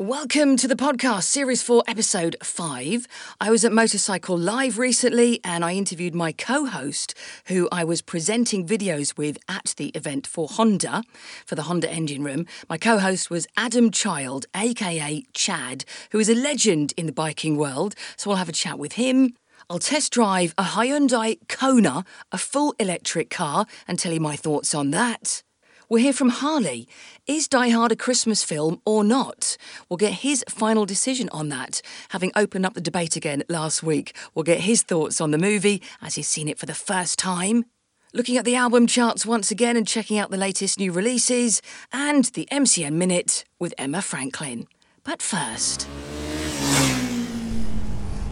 Welcome to the podcast, Series 4, Episode 5. I was at Motorcycle Live recently and I interviewed my co host, who I was presenting videos with at the event for Honda, for the Honda Engine Room. My co host was Adam Child, aka Chad, who is a legend in the biking world. So I'll have a chat with him. I'll test drive a Hyundai Kona, a full electric car, and tell you my thoughts on that. We'll hear from Harley. Is Die Hard a Christmas film or not? We'll get his final decision on that. Having opened up the debate again last week, we'll get his thoughts on the movie as he's seen it for the first time. Looking at the album charts once again and checking out the latest new releases, and the MCN Minute with Emma Franklin. But first.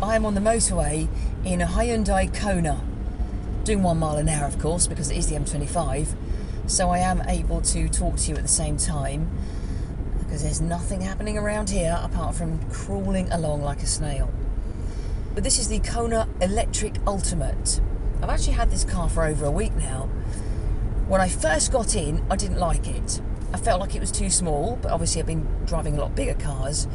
I'm on the motorway in a Hyundai Kona, doing one mile an hour, of course, because it is the M25 so I am able to talk to you at the same time because there's nothing happening around here apart from crawling along like a snail. But this is the Kona Electric Ultimate. I've actually had this car for over a week now. When I first got in, I didn't like it. I felt like it was too small, but obviously I've been driving a lot bigger cars.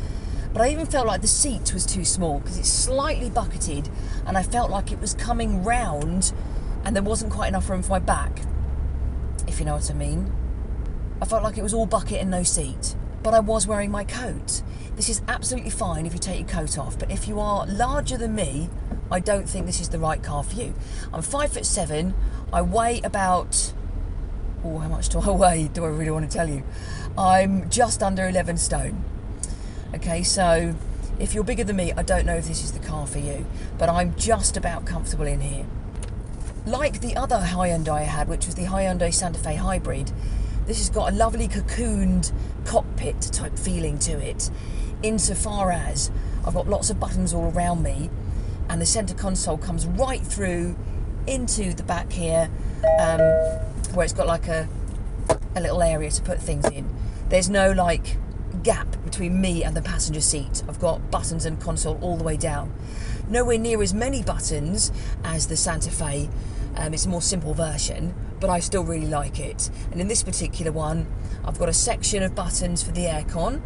But I even felt like the seat was too small because it's slightly bucketed and I felt like it was coming round and there wasn't quite enough room for my back you know what I mean. I felt like it was all bucket and no seat, but I was wearing my coat. This is absolutely fine if you take your coat off, but if you are larger than me, I don't think this is the right car for you. I'm five foot seven. I weigh about. Oh, how much do I weigh? Do I really want to tell you? I'm just under 11 stone. Okay, so if you're bigger than me, I don't know if this is the car for you, but I'm just about comfortable in here like the other Hyundai I had, which was the Hyundai Santa Fe Hybrid, this has got a lovely cocooned cockpit type feeling to it, insofar as I've got lots of buttons all around me, and the centre console comes right through into the back here, um, where it's got like a a little area to put things in. There's no like gap between me and the passenger seat. I've got buttons and console all the way down. Nowhere near as many buttons as the Santa Fe. Um, it's a more simple version, but I still really like it. And in this particular one, I've got a section of buttons for the aircon.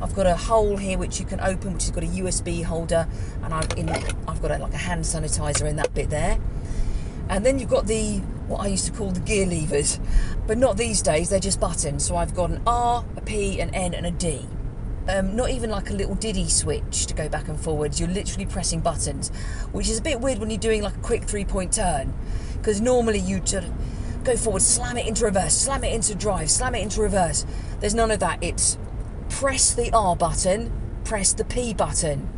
I've got a hole here which you can open, which has got a USB holder, and I've, in, I've got a, like a hand sanitizer in that bit there. And then you've got the what I used to call the gear levers, but not these days. They're just buttons. So I've got an R, a P, an N, and a D. Um, not even like a little diddy switch to go back and forwards. You're literally pressing buttons, which is a bit weird when you're doing like a quick three point turn, because normally you just go forward, slam it into reverse, slam it into drive, slam it into reverse. There's none of that. It's press the R button, press the P button.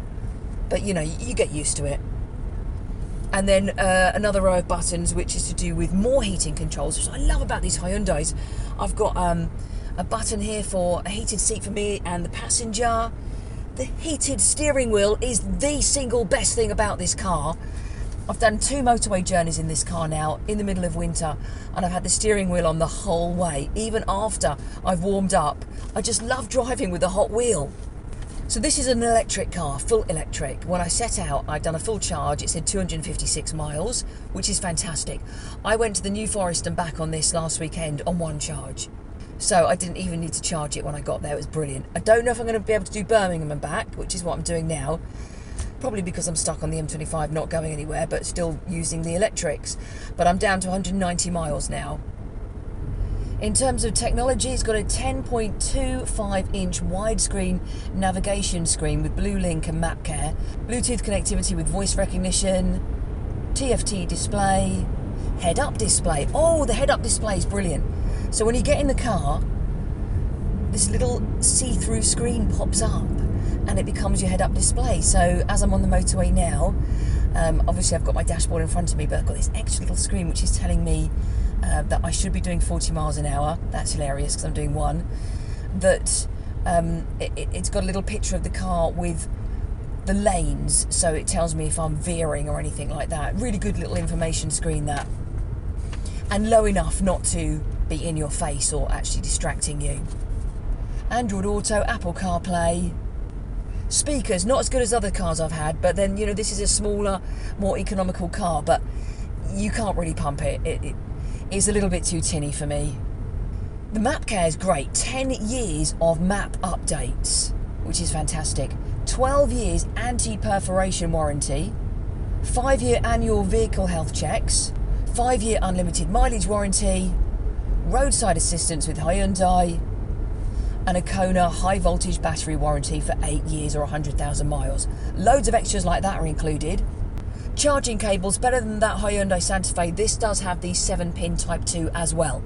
But you know, you get used to it and then uh, another row of buttons which is to do with more heating controls which I love about these Hyundais I've got um, a button here for a heated seat for me and the passenger the heated steering wheel is the single best thing about this car I've done two motorway journeys in this car now in the middle of winter and I've had the steering wheel on the whole way even after I've warmed up I just love driving with a hot wheel so this is an electric car, full electric. When I set out, I'd done a full charge. It said 256 miles, which is fantastic. I went to the New Forest and back on this last weekend on one charge. So I didn't even need to charge it when I got there. It was brilliant. I don't know if I'm going to be able to do Birmingham and back, which is what I'm doing now. Probably because I'm stuck on the M25, not going anywhere, but still using the electrics. But I'm down to 190 miles now. In terms of technology, it's got a 10.25 inch widescreen navigation screen with BlueLink and MapCare, Bluetooth connectivity with voice recognition, TFT display, head up display. Oh, the head up display is brilliant. So when you get in the car, this little see through screen pops up and it becomes your head up display. So as I'm on the motorway now, um, obviously I've got my dashboard in front of me, but I've got this extra little screen which is telling me uh, that I should be doing 40 miles an hour. That's hilarious because I'm doing one. That um, it, has got a little picture of the car with the lanes, so it tells me if I'm veering or anything like that. Really good little information screen that. And low enough not to be in your face or actually distracting you. Android Auto, Apple CarPlay, speakers, not as good as other cars I've had, but then, you know, this is a smaller, more economical car, but you can't really pump it. It, it is a little bit too tinny for me. The map care is great. 10 years of map updates. which is fantastic. 12 years anti perforation warranty, 5 year annual vehicle health checks, 5 year unlimited mileage warranty, roadside assistance with Hyundai, and a Kona high voltage battery warranty for 8 years or 100,000 miles. Loads of extras like that are included. Charging cables better than that Hyundai Santa Fe. This does have the 7 pin Type 2 as well,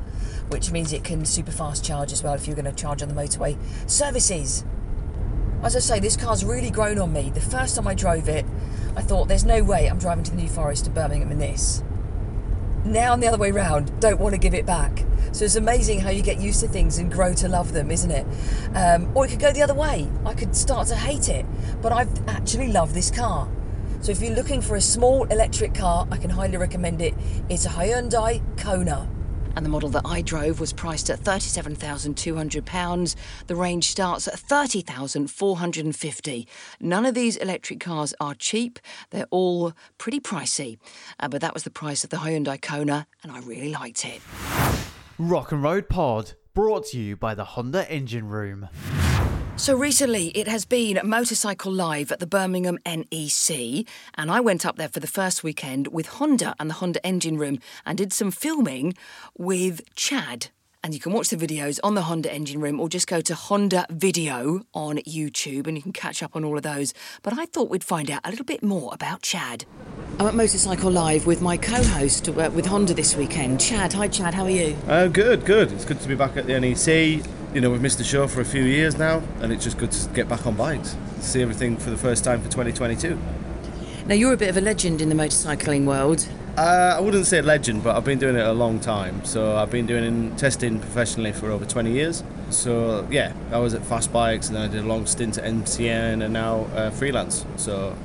which means it can super fast charge as well if you're going to charge on the motorway. Services. As I say, this car's really grown on me. The first time I drove it, I thought there's no way I'm driving to the New Forest to Birmingham in this. Now I'm the other way round, don't want to give it back. So it's amazing how you get used to things and grow to love them, isn't it? Um, or it could go the other way. I could start to hate it, but I've actually loved this car. So if you're looking for a small electric car, I can highly recommend it. It's a Hyundai Kona. And the model that I drove was priced at £37,200. The range starts at £30,450. None of these electric cars are cheap, they're all pretty pricey. Uh, but that was the price of the Hyundai Kona, and I really liked it. Rock and Road Pod, brought to you by the Honda Engine Room. So recently, it has been Motorcycle Live at the Birmingham NEC, and I went up there for the first weekend with Honda and the Honda Engine Room and did some filming with Chad. And you can watch the videos on the Honda Engine Room or just go to Honda Video on YouTube and you can catch up on all of those. But I thought we'd find out a little bit more about Chad. I'm at Motorcycle Live with my co host uh, with Honda this weekend, Chad. Hi, Chad, how are you? Uh, good, good. It's good to be back at the NEC. You know, we've missed the show for a few years now, and it's just good to get back on bikes, see everything for the first time for 2022. Now, you're a bit of a legend in the motorcycling world. Uh, I wouldn't say legend, but I've been doing it a long time. So I've been doing testing professionally for over 20 years. So yeah, I was at Fast Bikes, and then I did a long stint at MCN, and now uh, freelance. So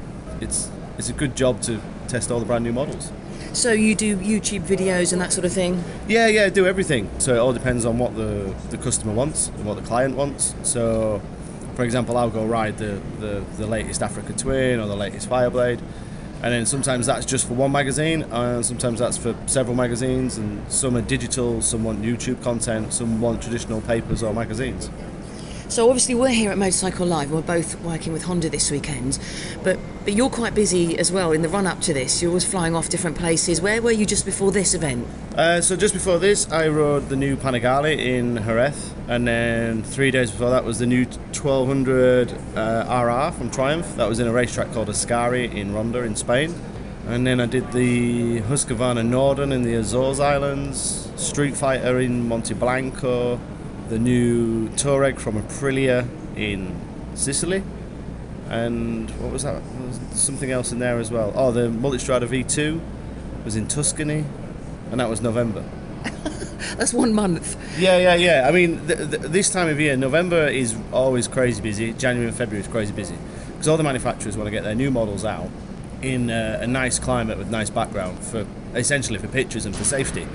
it's it's a good job to test all the brand new models. So you do YouTube videos and that sort of thing? Yeah, yeah, I do everything. So it all depends on what the, the customer wants and what the client wants. So, for example, I'll go ride the, the, the latest Africa Twin or the latest Fireblade. And then sometimes that's just for one magazine, and sometimes that's for several magazines, and some are digital, some want YouTube content, some want traditional papers or magazines. So obviously we're here at Motorcycle Live. We're both working with Honda this weekend, but but you're quite busy as well in the run up to this. You're always flying off different places. Where were you just before this event? Uh, so just before this, I rode the new Panigale in Jerez, and then three days before that was the new 1200 uh, RR from Triumph. That was in a racetrack called Ascari in Ronda in Spain. And then I did the Husqvarna Norden in the Azores Islands, Street Fighter in Monte Blanco, the new Tuareg from Aprilia in Sicily, and what was that? Was something else in there as well. Oh, the Multistrada V2 was in Tuscany, and that was November. That's one month. Yeah, yeah, yeah. I mean, th- th- this time of year, November is always crazy busy. January and February is crazy busy because all the manufacturers want to get their new models out in uh, a nice climate with nice background for essentially for pictures and for safety.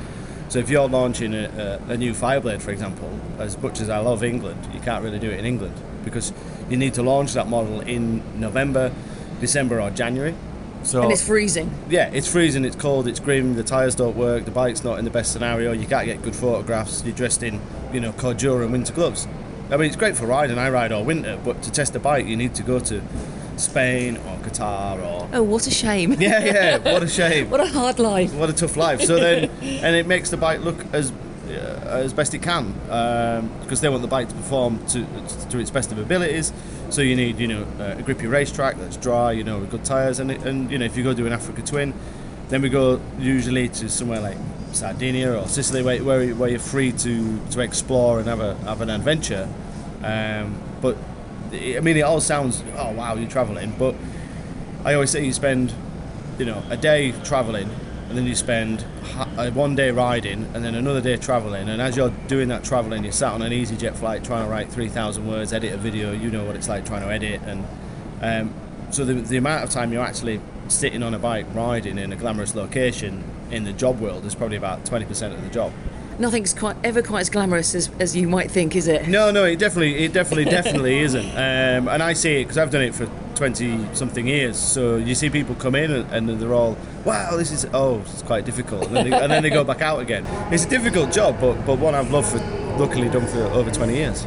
So if you're launching a, a, a, new Fireblade, for example, as much as I love England, you can't really do it in England because you need to launch that model in November, December, or January. So and it's freezing. Yeah, it's freezing. It's cold. It's grim. The tires don't work. The bike's not in the best scenario. You can't get good photographs. You're dressed in, you know, Cordura and winter gloves. I mean, it's great for riding. I ride all winter, but to test a bike, you need to go to Spain or Qatar or. Oh, what a shame! Yeah, yeah, what a shame. what a hard life. What a tough life. So then, and it makes the bike look as uh, as best it can um, because they want the bike to perform to, to its best of abilities. So you need, you know, a grippy racetrack that's dry, you know, with good tyres, and and you know, if you go do an Africa Twin, then we go usually to somewhere like Sardinia or Sicily, where, where, where you're free to, to explore and have a have an adventure. Um, but I mean, it all sounds, oh wow, you're traveling, but I always say you spend, you know, a day traveling, and then you spend one day riding, and then another day traveling. And as you're doing that traveling, you're sat on an EasyJet flight trying to write 3,000 words, edit a video. You know what it's like trying to edit, and um, so the, the amount of time you're actually sitting on a bike riding in a glamorous location in the job world is probably about 20% of the job nothing's quite ever quite as glamorous as, as you might think, is it? No, no, it definitely, it definitely, definitely isn't. Um, and I see it because I've done it for twenty something years. So you see people come in and, and, they're all, "Wow, this is oh, it's quite difficult," and then, they, and then they go back out again. It's a difficult job, but but one I've loved for, luckily done for over twenty years.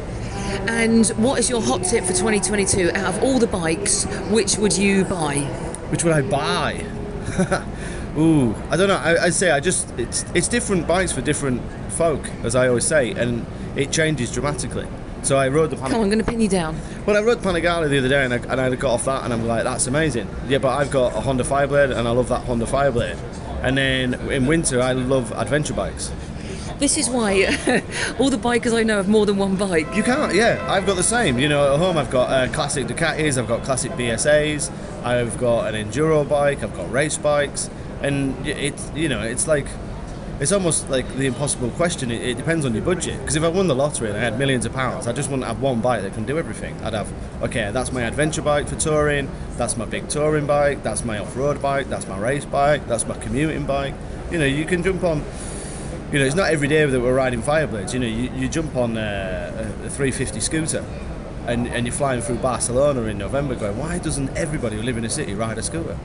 And what is your hot tip for 2022? Out of all the bikes, which would you buy? Which would I buy? Ooh, I don't know. I, I'd say I just it's it's different bikes for different folk, as I always say, and it changes dramatically. So I rode the Come on, I'm going to pin you down. well, I rode Panigale the other day, and I, and I got off that, and I'm like, that's amazing. Yeah, but I've got a Honda Fireblade, and I love that Honda Fireblade. And then in winter, I love adventure bikes. This is why all the bikers I know have more than one bike. You can't, yeah. I've got the same. You know, at home I've got uh, classic Ducatis, I've got classic BSAs, I've got an enduro bike, I've got race bikes, and it's you know, it's like it's almost like the impossible question. It, it depends on your budget. Because if I won the lottery and I had millions of pounds, I just wouldn't have one bike that can do everything. I'd have okay, that's my adventure bike for touring, that's my big touring bike, that's my off-road bike, that's my race bike, that's my commuting bike. You know, you can jump on you know, it's not every day that we're riding Fireblades. You know, you, you jump on a, a 350 scooter and, and you're flying through Barcelona in November going, why doesn't everybody who live in a city ride a scooter?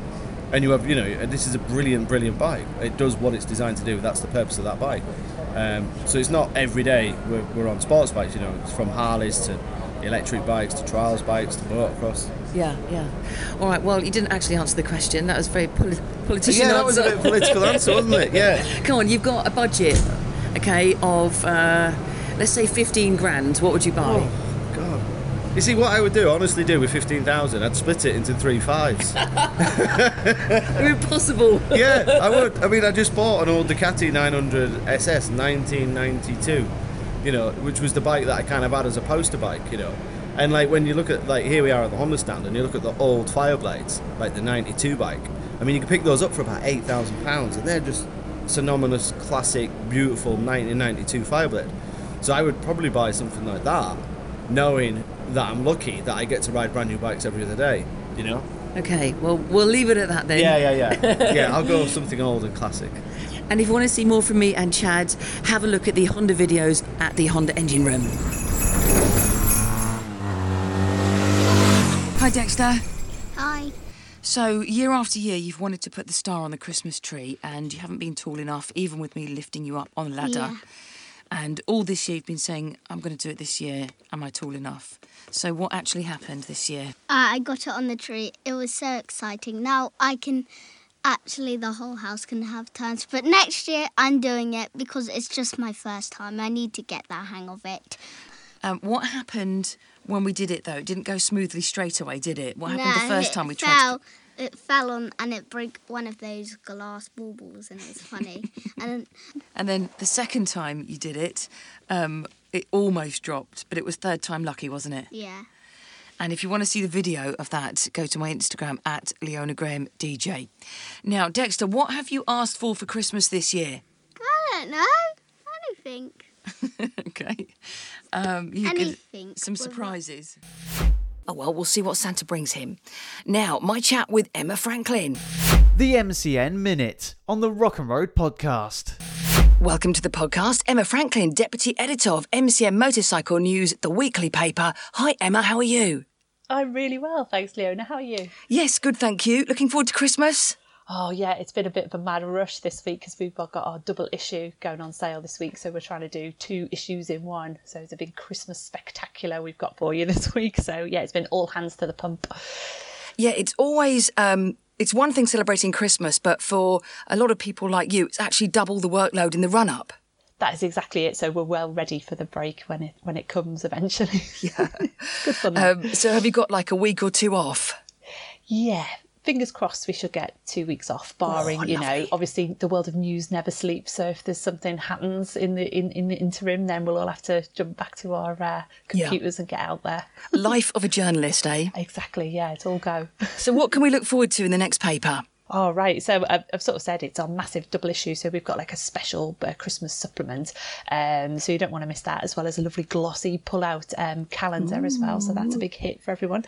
And you have, you know, this is a brilliant, brilliant bike. It does what it's designed to do. That's the purpose of that bike. Um, so it's not every day we're, we're on sports bikes, you know, it's from Harleys to electric bikes to trials bikes to motocross. Yeah, yeah. All right. Well, you didn't actually answer the question. That was very poli- politician yeah, that was a bit political answer, wasn't it? Yeah. Come on, you've got a budget, okay, of uh, let's say 15 grand. What would you buy? Oh. You see, what I would do, honestly do with 15,000, I'd split it into three fives. Impossible. yeah, I would. I mean, I just bought an old Ducati 900 SS 1992, you know, which was the bike that I kind of had as a poster bike, you know. And like when you look at like here we are at the Honda stand, and you look at the old Fireblades, like the 92 bike. I mean, you can pick those up for about eight thousand pounds, and they're just synonymous, classic, beautiful 1992 Fireblade. So I would probably buy something like that, knowing that I'm lucky that I get to ride brand new bikes every other day. You know? Okay. Well, we'll leave it at that then. Yeah, yeah, yeah. yeah, I'll go with something old and classic. And if you want to see more from me and Chad, have a look at the Honda videos at the Honda Engine Room. Hi, Dexter. Hi. So, year after year, you've wanted to put the star on the Christmas tree, and you haven't been tall enough, even with me lifting you up on the ladder. Yeah. And all this year, you've been saying, I'm going to do it this year. Am I tall enough? So, what actually happened this year? Uh, I got it on the tree. It was so exciting. Now I can. Actually, the whole house can have turns. But next year, I'm doing it because it's just my first time. I need to get the hang of it. Um, what happened when we did it, though? It didn't go smoothly straight away, did it? What happened the first time we tried? fell, tried It fell on and it broke one of those glass baubles, and it was funny. and to... And then the second time you did it, um, it almost dropped, but it was third time lucky, wasn't it? yeah, And if you want to see the video of that, go to my Instagram at Leona Graham DJ. Now, Dexter, what have you asked for for Christmas this year? I don't know anything. okay. Um, you could- Anything some surprises. Surprises. Oh, well, we'll see what Santa brings him. Now, my chat with Emma Franklin. The MCN Minute on the Rock and Road Podcast. Welcome to the podcast, Emma Franklin, Deputy Editor of MCN Motorcycle News, the weekly paper. Hi, Emma, how are you? I'm really well, thanks, Leona. How are you? Yes, good, thank you. Looking forward to Christmas? Oh, yeah, it's been a bit of a mad rush this week because we've got our double issue going on sale this week. So we're trying to do two issues in one. So it's a big Christmas spectacular we've got for you this week. So, yeah, it's been all hands to the pump. Yeah, it's always um, it's one thing celebrating Christmas, but for a lot of people like you, it's actually double the workload in the run up. That is exactly it. So we're well ready for the break when it when it comes eventually. Yeah, good fun. Um, so have you got like a week or two off? Yeah, fingers crossed we should get two weeks off, barring you know, obviously the world of news never sleeps. So if there's something happens in the in, in the interim, then we'll all have to jump back to our uh, Yeah. computers and get out there. Life of a journalist, eh? Exactly. Yeah, it's all go. So what can we look forward to in the next paper? Oh, right. So I've, I've sort of said it's our massive double issue. So we've got like a special uh, Christmas supplement. Um, so you don't want to miss that, as well as a lovely glossy pull-out um, calendar as well. So that's a big hit for everyone.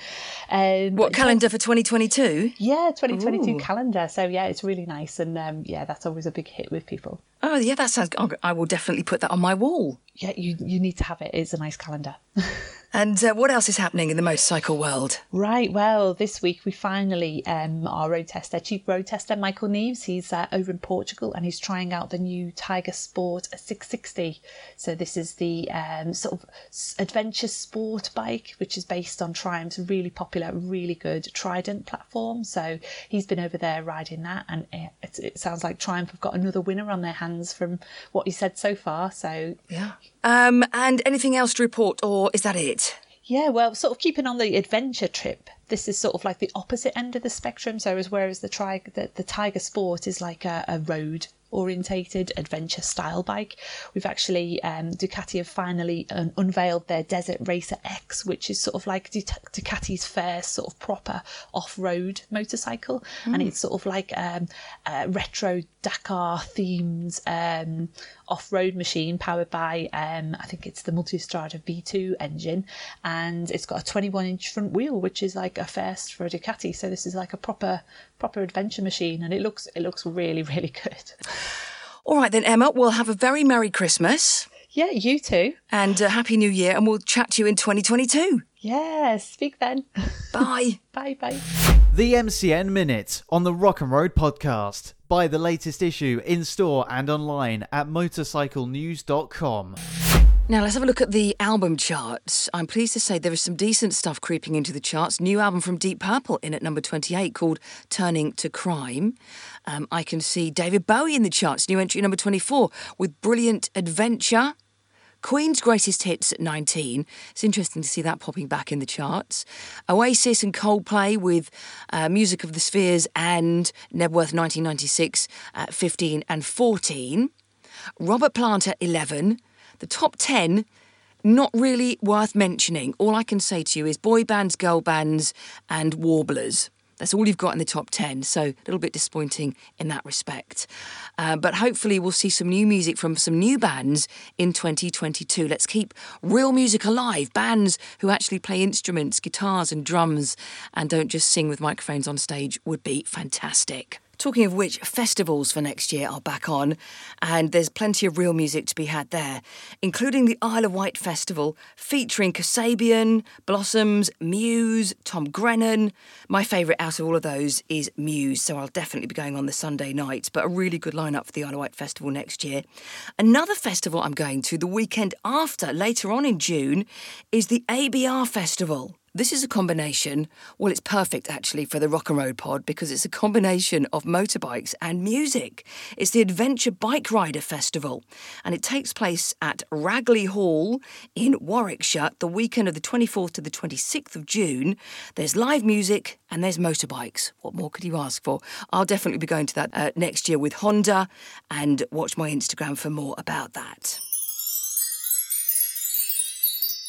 Um, What calendar for 2022? Yeah, 2022 Ooh. calendar. So yeah, it's really nice, and um, yeah, that's always a big hit with people. Oh, yeah, that sounds. oh, I will definitely put that on my wall. Yeah, you you need to have it. It's a nice calendar. And uh, what else is happening in the motorcycle world? Right, well, this week we finally, um, our road tester, chief road tester, Michael Neeves, he's uh, over in Portugal and he's trying out the new Tiger Sport 660. So, this is the um, sort of adventure sport bike, which is based on Triumph's really popular, really good Trident platform. So, he's been over there riding that, and it, it, it sounds like Triumph have got another winner on their hands from what he said so far. So, Yeah. Um, and anything else to report, or is that it? Yeah, well, sort of keeping on the adventure trip. This is sort of like the opposite end of the spectrum. So, as whereas the tri- the, the Tiger Sport is like a, a road orientated adventure style bike, we've actually um, Ducati have finally um, unveiled their Desert Racer X, which is sort of like Duc- Ducati's first sort of proper off road motorcycle, and it's sort of like um, a retro Dakar themed um, off road machine powered by um, I think it's the Multistrada V2 engine, and it's got a 21 inch front wheel, which is like a first for a Ducati. So this is like a proper proper adventure machine, and it looks it looks really really good. All right, then, Emma, we'll have a very Merry Christmas Yeah, you too. and a Happy New Year, and we'll chat to you in 2022. Yeah, speak then. Bye. bye bye. The MCN Minute on the Rock and Road podcast. Buy the latest issue in store and online at motorcyclenews.com. Now let's have a look at the album charts. I'm pleased to say there is some decent stuff creeping into the charts. New album from Deep Purple in at number 28 called Turning to Crime. Um, I can see David Bowie in the charts, new entry number 24 with Brilliant Adventure. Queen's Greatest Hits at 19. It's interesting to see that popping back in the charts. Oasis and Coldplay with uh, Music of the Spheres and Knebworth 1996 at 15 and 14. Robert Plant at 11. The top 10, not really worth mentioning. All I can say to you is boy bands, girl bands, and warblers. That's all you've got in the top 10, so a little bit disappointing in that respect. Uh, but hopefully, we'll see some new music from some new bands in 2022. Let's keep real music alive. Bands who actually play instruments, guitars, and drums, and don't just sing with microphones on stage would be fantastic. Talking of which, festivals for next year are back on, and there's plenty of real music to be had there, including the Isle of Wight Festival featuring Kasabian, Blossoms, Muse, Tom Grennan. My favourite out of all of those is Muse, so I'll definitely be going on the Sunday night, but a really good lineup for the Isle of Wight Festival next year. Another festival I'm going to the weekend after, later on in June, is the ABR Festival. This is a combination, well, it's perfect actually for the Rock and Road pod because it's a combination of motorbikes and music. It's the Adventure Bike Rider Festival and it takes place at Ragley Hall in Warwickshire the weekend of the 24th to the 26th of June. There's live music and there's motorbikes. What more could you ask for? I'll definitely be going to that uh, next year with Honda and watch my Instagram for more about that.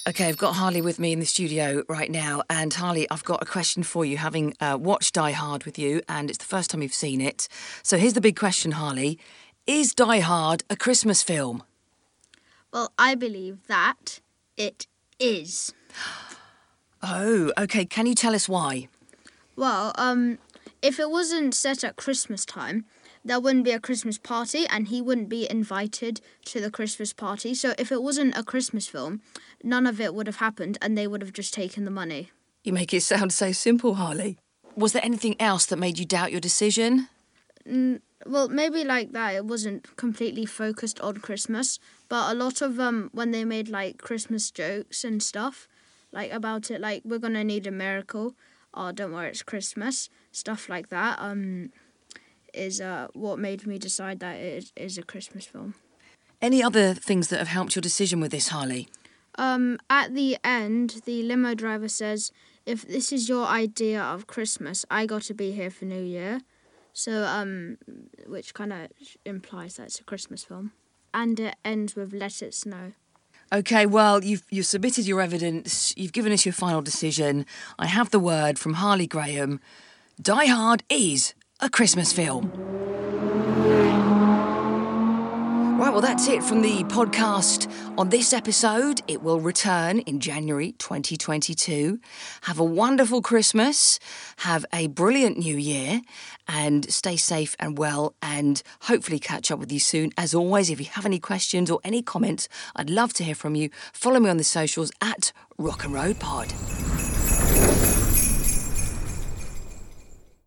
Okay, I've got Harley with me in the studio right now. And Harley, I've got a question for you, having uh, watched Die Hard with you, and it's the first time you've seen it. So here's the big question, Harley Is Die Hard a Christmas film? Well, I believe that it is. Oh, okay. Can you tell us why? Well, um, if it wasn't set at Christmas time, there wouldn't be a Christmas party and he wouldn't be invited to the Christmas party. So if it wasn't a Christmas film, none of it would have happened and they would have just taken the money. You make it sound so simple, Harley. Was there anything else that made you doubt your decision? Well, maybe like that it wasn't completely focused on Christmas, but a lot of um when they made like Christmas jokes and stuff, like about it like we're going to need a miracle, oh don't worry it's Christmas, stuff like that um is uh what made me decide that it is, a Christmas film. Any other things that have helped your decision with this, Harley? Um, at the end, the limo driver says, "If this is your idea of Christmas, I got to be here for New Year." So, um, which kind of implies that it's a Christmas film, and it ends with "Let it snow." Okay, well, you've you've submitted your evidence. You've given us your final decision. I have the word from Harley Graham. Die Hard is a Christmas film. Right, well, that's it from the podcast on this episode. It will return in January 2022. Have a wonderful Christmas, have a brilliant new year, and stay safe and well, and hopefully catch up with you soon. As always, if you have any questions or any comments, I'd love to hear from you. Follow me on the socials at Rock and Road Pod.